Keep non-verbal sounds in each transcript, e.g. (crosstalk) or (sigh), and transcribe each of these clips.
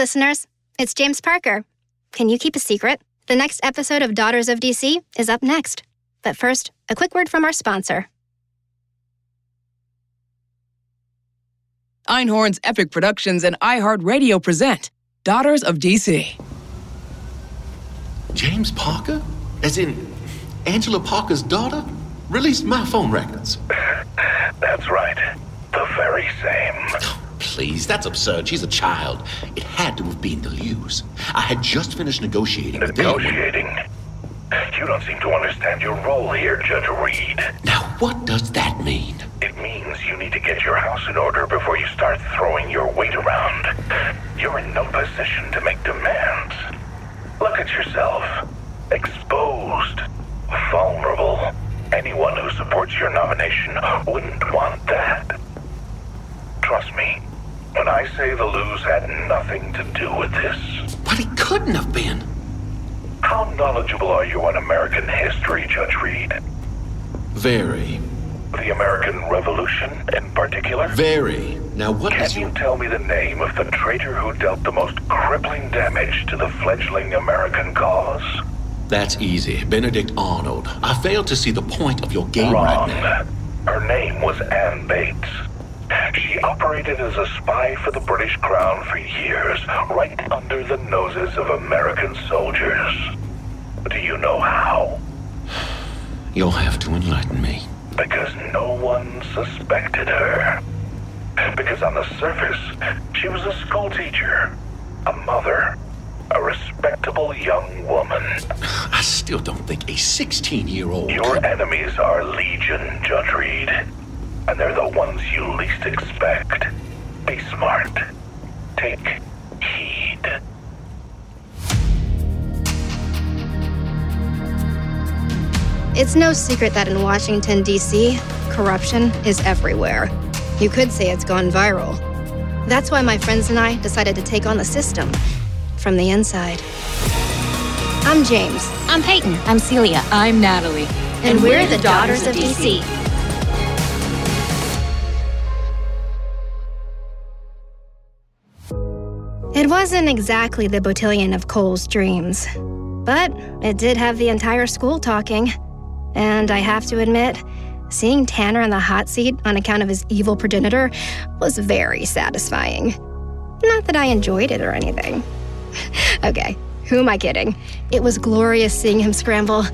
listeners. It's James Parker. Can you keep a secret? The next episode of Daughters of DC is up next. But first, a quick word from our sponsor. Einhorn's Epic Productions and iHeartRadio present Daughters of DC. James Parker? As in Angela Parker's daughter? Released my phone records. That's right. The very same. Please, that's absurd. She's a child. It had to have been the Lius. I had just finished negotiating. Negotiating? You don't seem to understand your role here, Judge Reed. Now, what does that mean? It means you need to get your house in order before you start throwing your weight around. You're in no position to make demands. Look at yourself. Exposed. Vulnerable. Anyone who supports your nomination wouldn't want that. Trust me, when I say the Lius had nothing to do with this. But he couldn't have been. How knowledgeable are you on American history, Judge Reed? Very. The American Revolution in particular? Very. Now, what Can you your... tell me the name of the traitor who dealt the most crippling damage to the fledgling American cause? That's easy. Benedict Arnold. I failed to see the point of your game Wrong. right now. Her name was Anne Bates. She operated as a spy for the British Crown for years, right under the noses of American soldiers. Do you know how? You'll have to enlighten me. Because no one suspected her. Because on the surface, she was a schoolteacher, a mother, a respectable young woman. I still don't think a 16-year-old... Your enemies are legion, Judge Reed. And they're the ones you least expect. Be smart. Take heed. It's no secret that in Washington, D.C., corruption is everywhere. You could say it's gone viral. That's why my friends and I decided to take on the system from the inside. I'm James, I'm Peyton. I'm Celia. I'm Natalie. and, we're, the Daughters of DC. It wasn't exactly the Beautillion of Cole's dreams, but it did have the entire school talking. And I have to admit, seeing Tanner in the hot seat on account of his evil progenitor was very satisfying. Not that I enjoyed it or anything. (laughs) okay, who am I kidding? It was glorious seeing him scramble.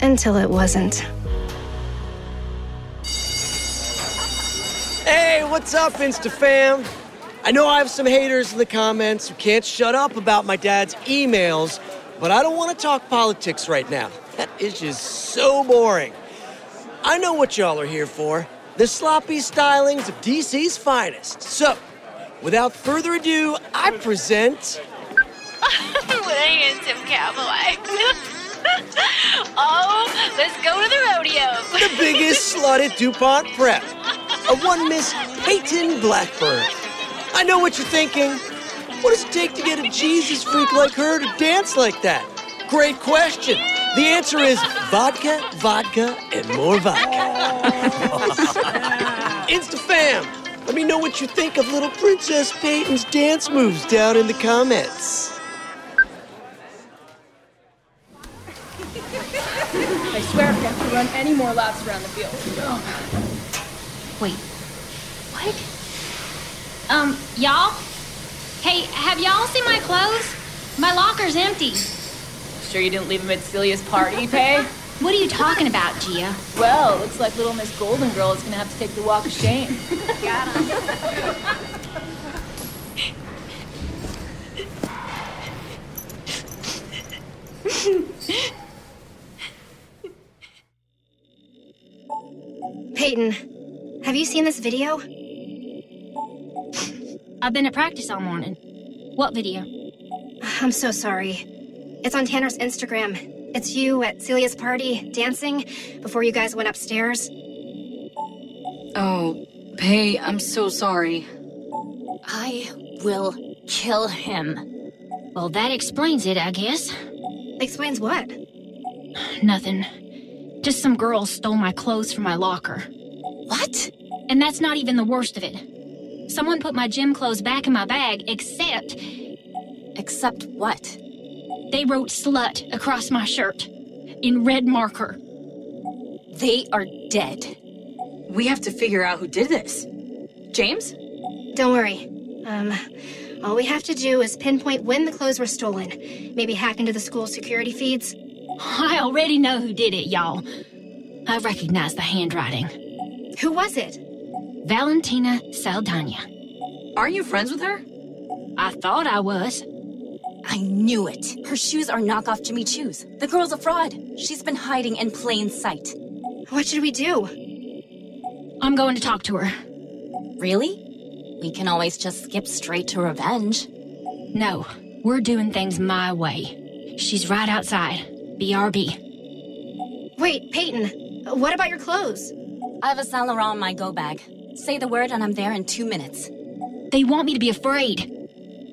Until it wasn't. Hey, what's up, InstaFam? I know I have some haters in the comments who can't shut up about my dad's emails, but I don't want to talk politics right now. That is just so boring. I know what y'all are here for the sloppy stylings of DC's finest. So, without further ado, I present. (laughs) And Tim Cowboy. (laughs) oh, let's go to the rodeo. the biggest (laughs) slut at DuPont Prep, a one Miss Peyton Blackburn. I know what you're thinking. What does it take to get a Jesus freak like her to dance like that? Great question. The answer is vodka, vodka, and more vodka. (laughs) InstaFam, let me know what you think of little Princess Peyton's dance moves down in the comments. I swear if you have to run any more laps around the field. Wait, what? Um, y'all? Hey, have y'all seen my clothes? My locker's empty. Sure you didn't leave them at Celia's party, Pay? (laughs) What are you talking about, Gia? well, looks like little Miss Golden Girl is gonna have to take the walk of shame. (laughs) Got him. Peyton, have you seen this video? I've been at practice all morning. What video? I'm so sorry. It's on Tanner's Instagram. It's you at Celia's party, dancing, before you guys went upstairs. Oh, Pay, I'm so sorry. I will kill him. Well, that explains it, I guess. Explains what? Nothing. Just some girls stole my clothes from my locker. What? And that's not even the worst of it. Someone put my gym clothes back in my bag, except Except what? they wrote slut across my shirt in red marker. They are dead. We have to figure out who did this. James? Don't worry. Um, all we have to do is pinpoint when the clothes were stolen. Maybe hack into the school security feeds. I already know who did it, y'all. I recognize the handwriting. Who was it? Valentina Saldana. Aren't you friends with her? I thought I was. I knew it. Her shoes are knockoff Jimmy Choo's. The girl's a fraud. She's been hiding in plain sight. What should we do? I'm going to talk to her. Really? We can always just skip straight to revenge. No, we're doing things my way. She's right outside. BRB. Wait, Peyton, what about your clothes? I have a Saint Laurent in my go bag. Say the word and I'm there in two minutes. They want me to be afraid,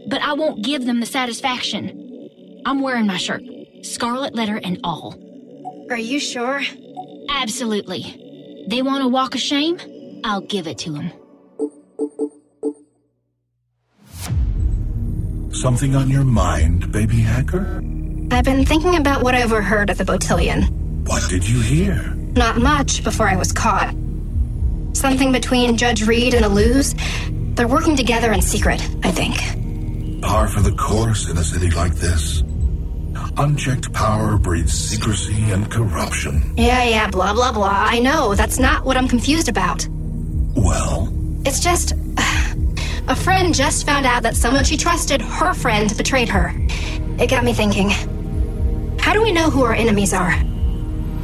but I won't give them the satisfaction. I'm wearing my shirt, scarlet letter and all. Are you sure? Absolutely. They want to walk of shame? I'll give it to them. Something on your mind, baby hacker? I've been thinking about what I overheard at the Beautillion. What did you hear? Not much before I was caught. Something between Judge Reed and the Lius. They're working together in secret, I think. Par for the course in a city like this. Unchecked power breeds secrecy and corruption. Yeah, yeah, blah, blah, blah. I know, that's not what I'm confused about. Well, It's just. (sighs) A friend just found out that someone she trusted, her friend, betrayed her. It got me thinking. How do we know who our enemies are?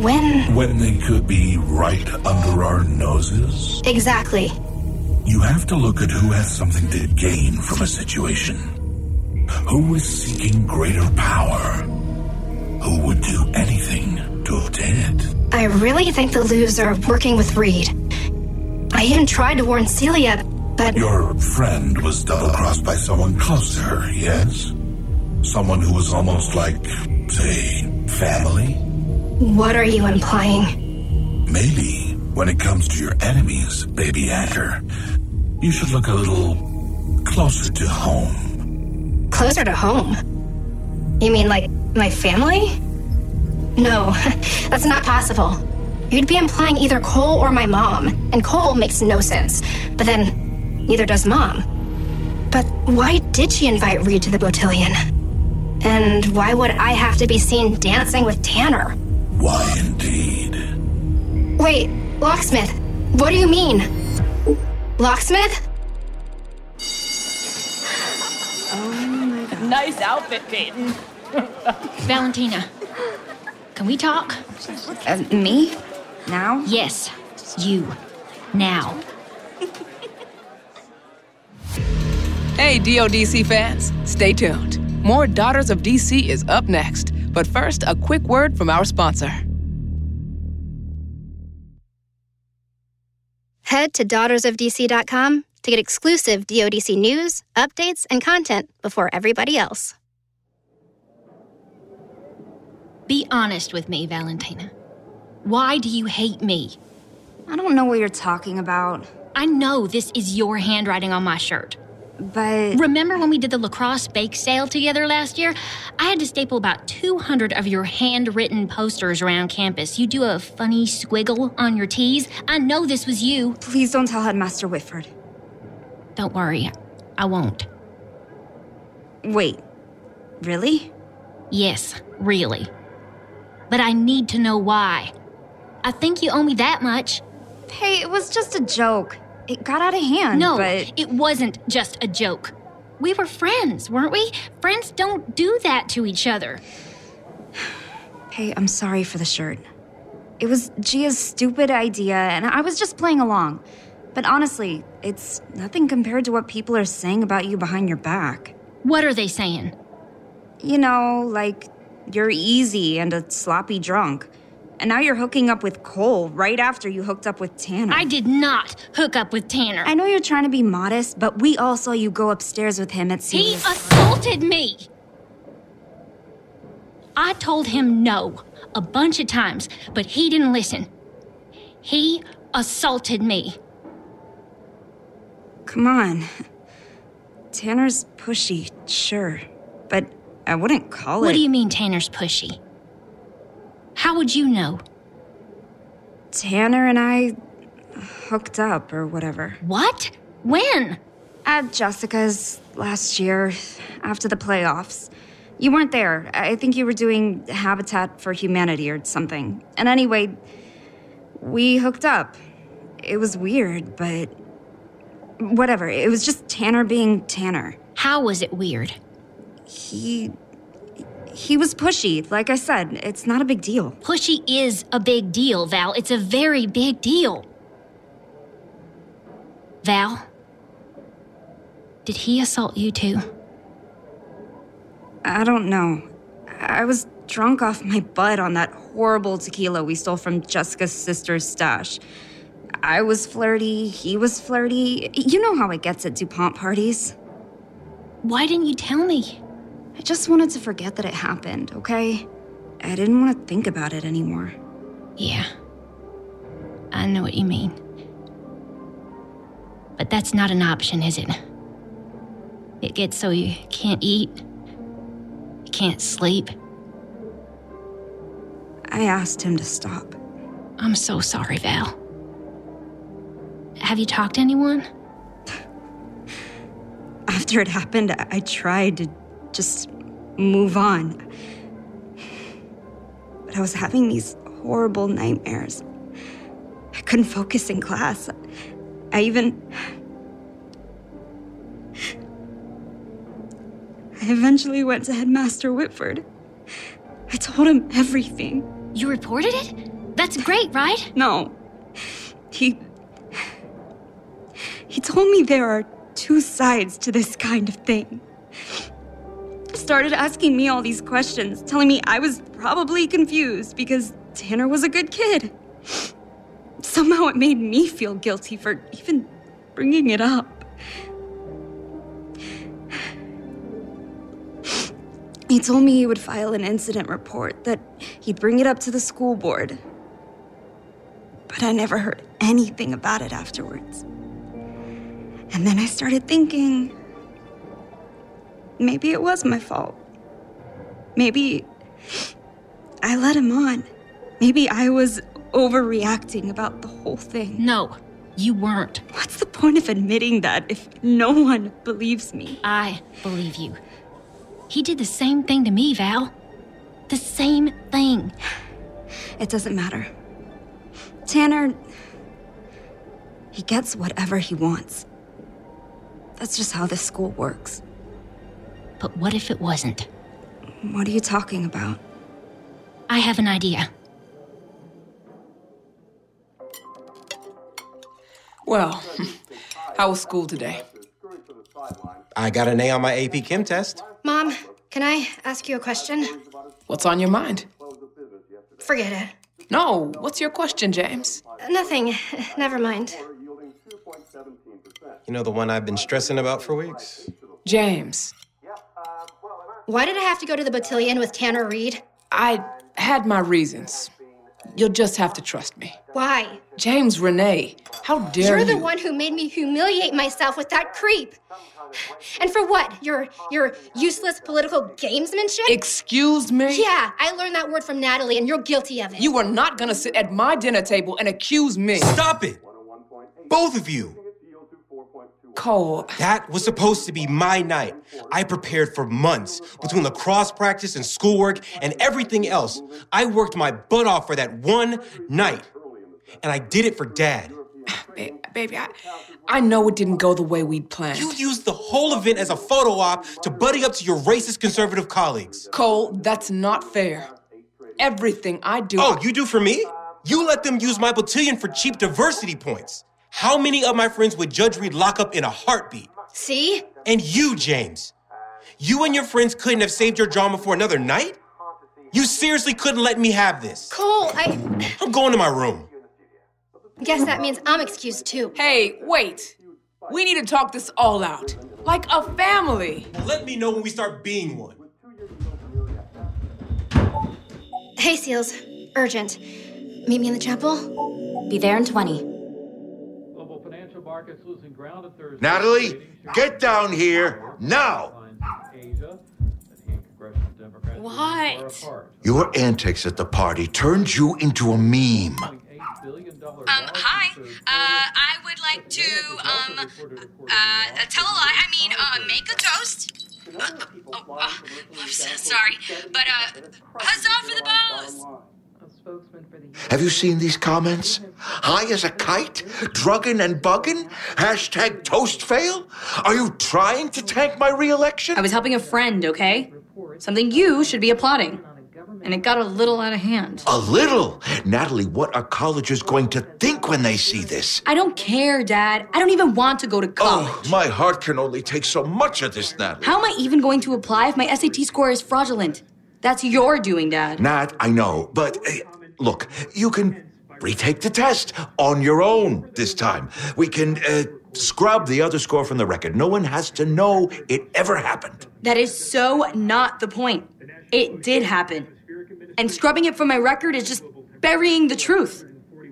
When? when they could be right under our noses, Exactly. you have to look at who has something to gain from a situation. Who is seeking greater power? Who would do anything to obtain it? I really think the Lius are working with Reed. I even tried to warn Celia, but. Your friend was double crossed by someone close to her, yes? Someone who was almost like, say, family? What are you implying? Maybe when it comes to your enemies, baby hacker, you should look a little closer to home. Closer to home? You mean like my family? No, (laughs) that's not possible. You'd be implying either Cole or my mom, and Cole makes no sense. But then, neither does mom. But why did she invite Reed to the Beautillion? And why would I have to be seen dancing with Tanner? Why indeed? Wait, Locksmith, what do you mean? Locksmith? Oh my god. Nice outfit, Peyton. (laughs) Valentina, can we talk? Uh, me? Now? Yes, you. Now. Hey, DODC fans, stay tuned. More Daughters of DC is up next. But first, a quick word from our sponsor. Head to daughtersofdc.com to get exclusive DODC news, updates, and content before everybody else. Be honest with me, Valentina. Why do you hate me? I don't know what you're talking about, I know this is your handwriting on my shirt. But Remember when we did the lacrosse bake sale together last year? I had to staple about 200 of your handwritten posters around campus. You do a funny squiggle on your tees. I know this was you. please don't tell Headmaster Whitford. Don't worry, I won't. Wait, really? Yes, really. But I need to know why. I think you owe me that much. Hey, it was just a joke. It got out of hand. No, but it wasn't just a joke. We were friends, weren't we? Friends don't do that to each other. hey, I'm sorry for the shirt. It was Gia's stupid idea, and I was just playing along. But honestly, it's nothing compared to what people are saying about you behind your back. What are they saying? You know, like you're easy and a sloppy drunk. And now you're hooking up with Cole right after you hooked up with Tanner. I did not hook up with Tanner. I know you're trying to be modest, but we all saw you go upstairs with him at He assaulted me. I told him no a bunch of times, but he didn't listen. He assaulted me. Come on. Tanner's pushy, sure. But I wouldn't call What it. What do you mean Tanner's pushy? How would you know? Tanner and I hooked up or whatever. What? When? At Jessica's last year, after the playoffs. You weren't there. I think you were doing Habitat for Humanity or something. And anyway, we hooked up. It was weird, but whatever. It was just Tanner being Tanner. How was it weird? He. He was pushy. Like I said, it's not a big deal. Pushy is a big deal, Val. It's a very big deal. Val? Did he assault you too? I don't know. I was drunk off my butt on that horrible tequila we stole from Jessica's sister's stash. I was flirty, he was flirty. You know how it gets at DuPont parties. Why didn't you tell me? I just wanted to forget that it happened, okay? I didn't want to think about it anymore. Yeah. I know what you mean. But that's not an option, is it? It gets so you can't eat, you can't sleep. I asked him to stop. I'm so sorry, Val. Have you talked to anyone? After it happened, I, tried to just move on. But I was having these horrible nightmares. I couldn't focus in class. I even. I eventually went to Headmaster Whitford. I told him everything. You reported it? That's great, right? No. He. He told me there are two sides to this kind of thing. Started asking me all these questions, telling me I was probably confused because Tanner was a good kid. Somehow it made me feel guilty for even bringing it up. He told me he would file an incident report, that he'd bring it up to the school board. But I never heard anything about it afterwards. And then I started thinking maybe it was my fault. Maybe I let him on. Maybe I was overreacting about the whole thing. No, you weren't. What's the point of admitting that if no one believes me? I believe you. He did the same thing to me, Val. The same thing. It doesn't matter. Tanner. He gets whatever he wants. That's just how this school works. But what if it wasn't? What are you talking about? I have an idea. Well, (laughs) how was school today? I got an A on my AP Chem test. Mom, can I ask you a question? What's on your mind? Forget it. No, what's your question, James? Nothing. (laughs) Never mind. You know the one I've been stressing about for weeks? James. Why did I have to go to the Beautillion with Tanner Reed? I had my reasons. You'll just have to trust me. Why? James Renee, how dare You're you? the one who made me humiliate myself with that creep. And for what? Your your useless political gamesmanship? Excuse me? Yeah, I learned that word from Natalie, and you're guilty of it. You are not gonna sit at my dinner table and accuse me. Stop it! Both of you! Cole. That was supposed to be my night. I prepared for months between lacrosse practice and schoolwork and everything else. I worked my butt off for that one night. And I did it for dad. (sighs) Ba- baby, I, I know it didn't go the way we'd planned. You used the whole event as a photo op to buddy up to your racist conservative colleagues. Cole, that's not fair. Everything I do. Oh, you do for me? You let them use my Beautillion for cheap diversity points. How many of my friends would Judge Reed lock up in a heartbeat? See? And you, James. You and your friends couldn't have saved your drama for another night? You seriously couldn't let me have this. Cole, I I'm going to my room. guess that means I'm excused too. Hey, wait. We need to talk this all out. Like a family. Let me know when we start being one. Hey, Seals. Urgent. Meet me in the chapel? Be there in 20. Global financial markets losing ground at Thursday. Natalie, get down here now. What? Your antics at the party turned you into a meme. Um, hi. Uh, I would like to, um, uh, tell a lie. I mean, uh, make a toast. Uh, oh, uh, I'm so sorry. But, uh, huzzah for the boss! Have you seen these comments? High as a kite? Drugging and bugging? Hashtag toast fail? Are you trying to tank my reelection? I was helping a friend, okay? Something you should be applauding. And it got a little out of hand. A little? Natalie, what are colleges going to think when they see this? I don't care, Dad. I don't even want to go to college. Oh, my heart can only take so much of this, Natalie. How am I even going to apply if my SAT score is fraudulent? That's your doing, Dad. Nat, I know, but uh, look, you can retake the test on your own this time. We can uh, scrub the other score from the record. No one has to know it ever happened. That is so not the point. It did happen. And scrubbing it from my record is just burying the truth,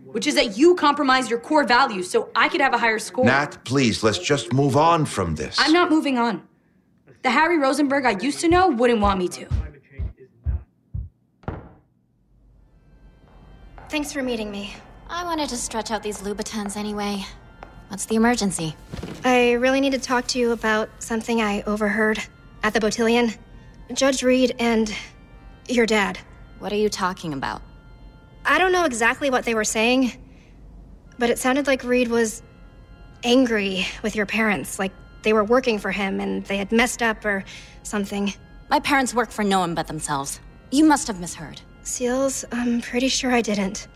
which is that you compromised your core values so I could have a higher score. Nat, please, let's just move on from this. I'm not moving on. The Harry Rosenberg I used to know wouldn't want me to. Thanks for meeting me. I wanted to stretch out these Louboutins anyway. What's the emergency? I really need to talk to you about something I overheard at the Beautillion. Judge Reed and your dad. What are you talking about? I don't know exactly what they were saying, but it sounded like Reed was angry with your parents, like they were working for him and they had messed up or something. My parents work for no one but themselves. You must have misheard. Seals, I'm pretty sure I didn't.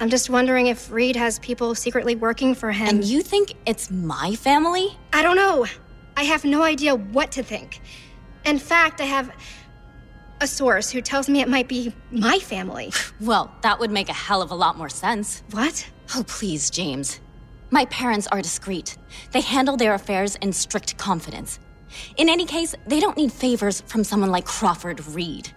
I'm just wondering if Reed has people secretly working for him. And you think it's my family? I don't know. I have no idea what to think. In fact, I have a source who tells me it might be my family. (sighs) Well, that would make a hell of a lot more sense. What? Oh, please, James. My parents are discreet. They handle their affairs in strict confidence. In any case, they don't need favors from someone like Crawford Reed.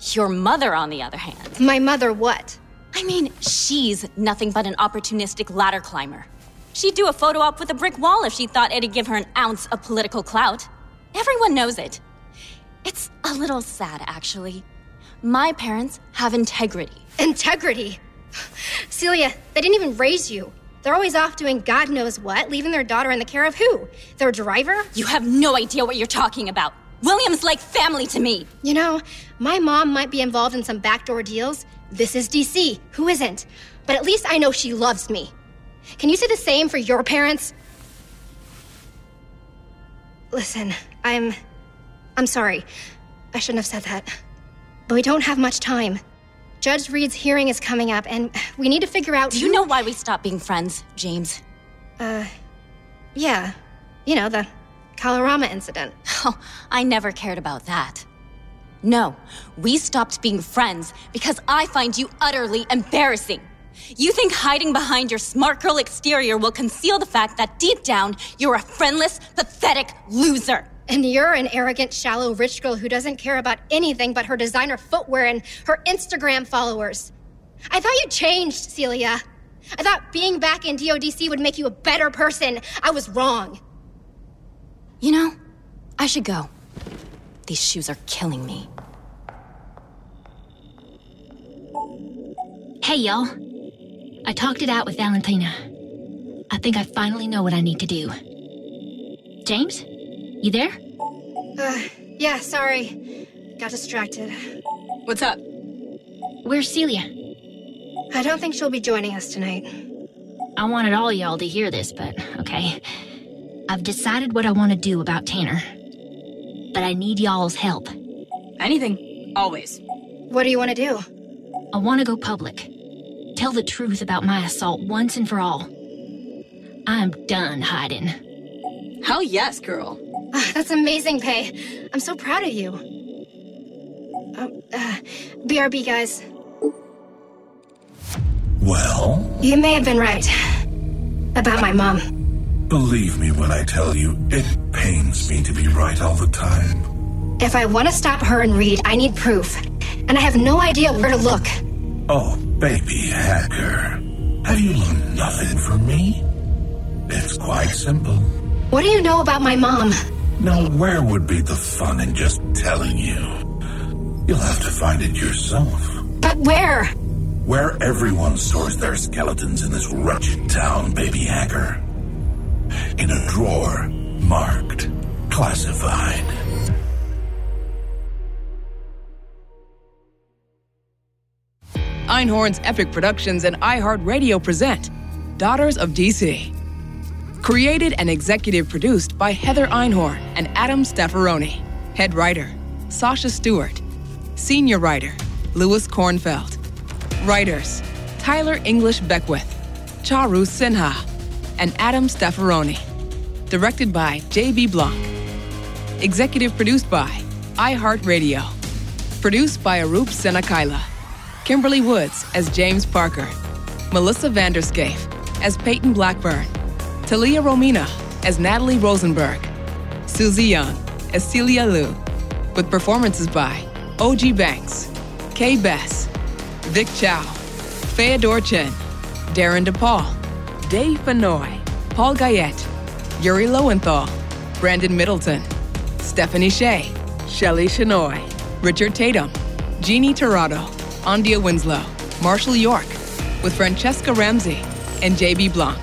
Your mother, on the other hand. My mother, what? I mean, she's nothing but an opportunistic ladder climber. She'd do a photo op with a brick wall if she thought it'd give her an ounce of political clout. Everyone knows it. It's a little sad, actually. My parents have integrity. Integrity? Celia, they didn't even raise you. They're always off doing God knows what, leaving their daughter in the care of who? Their driver? You have no idea what you're talking about. William's like family to me. You know, my mom might be involved in some backdoor deals. This is DC. Who isn't? But at least I know she loves me. Can you say the same for your parents? Listen, I'm. I'm sorry. I shouldn't have said that. But we don't have much time. Judge Reed's hearing is coming up, and we need to figure out. Do you know why we stopped being friends, James? Uh. Yeah. You know, the Colorama incident. (laughs) Oh, I never cared about that. No, we stopped being friends because I find you utterly embarrassing. You think hiding behind your smart girl exterior will conceal the fact that deep down you're a friendless, pathetic loser. And you're an arrogant, shallow, rich girl who doesn't care about anything but her designer footwear and her Instagram followers. I thought you changed, Celia. I thought being back in DODC would make you a better person. I was wrong. You know, I should go. These shoes are killing me. Hey, y'all. I talked it out with Valentina. I think I finally know what I need to do. James? You there? Uh, yeah, sorry. Got distracted. What's up? Where's Celia? I don't think she'll be joining us tonight. I wanted all y'all to hear this, but okay. I've decided what I want to do about Tanner. But I need y'all's help. Anything. Always. What do you want to do? I want to go public. Tell the truth about my assault once and for all. I'm done hiding. Hell yes, girl. Ah, that's amazing, Pay. I'm so proud of you. Um, uh, BRB, guys. Well? You may have been right. About my mom. Believe me when I tell you, it pains me to be right all the time. If I want to stop her and Reed, I need proof. And I have no idea where to look. Oh, baby hacker. Have you learned nothing from me? It's quite simple. What do you know about my mom? Now, where would be the fun in just telling you? You'll have to find it yourself. But where? Where everyone stores their skeletons in this wretched town, baby hacker. In a drawer marked classified. Einhorn's Epic Productions and iHeartRadio present Daughters of DC. Created and executive produced by Heather Einhorn and Adam Staffaroni. Head writer, Sasha Stewart. Senior writer, Lewis Kornfeld. Writers, Tyler English Beckwith, Charu Sinha, and Adam Staffaroni. Directed by J.B. Blanc. Executive produced by iHeartRadio. Produced by Arup Senakaila. Kimberly Woods as James Parker. Melissa Vanderscape as Peyton Blackburn. Talia Romina as Natalie Rosenberg. Susie Young as Celia Liu. With performances by OG Banks, Kay Bess, Vic Chow, Feodor Chin, Darren DePaul, Dave Fenoy, Paul Guyette, Yuri Lowenthal, Brandon Middleton, Stephanie Sheh, Shelley Chenoy, Richard Tatum, Jeannie Tirado, Andia Winslow, Marshall York, with Franchesca Ramsey and JB Blanc.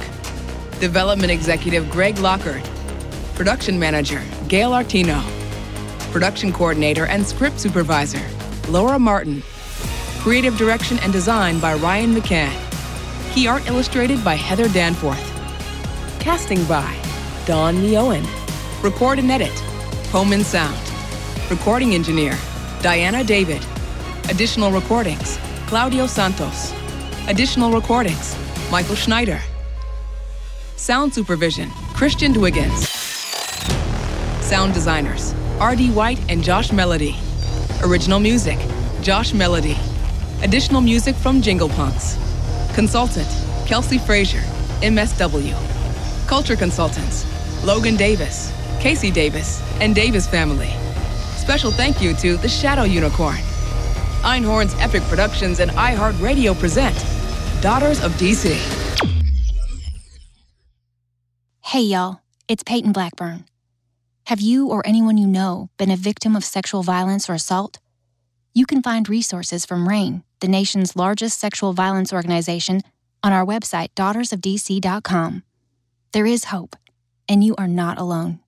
Development Executive Greg Lockard. Production Manager Gail Artino. Production Coordinator and Script Supervisor Laura Martin. Creative Direction and Design by Ryan McCann. Key Art Illustrated by Heather Danforth. Casting by Don Neowen. Record and Edit Pullman Sound. Recording Engineer Diana David. Additional recordings Claudio Santos. Additional recordings Michael Schneider. Sound supervision Christian Dwiggins. Sound designers R.D. White and Josh Melody. Original music Josh Melody. Additional music from Jingle Punks. Consultant Kelsey Frazier, MSW. Culture consultants Logan Davis, Casey Davis, and Davis family. Special thank you to the Shadow Unicorn. Einhorn's Epic Productions and iHeartRadio present Daughters of DC. Hey, y'all, it's Peyton Blackburn. Have you or anyone you know been a victim of sexual violence or assault? You can find resources from RAINN, the nation's largest sexual violence organization, on our website, daughtersofdc.com. There is hope, and you are not alone.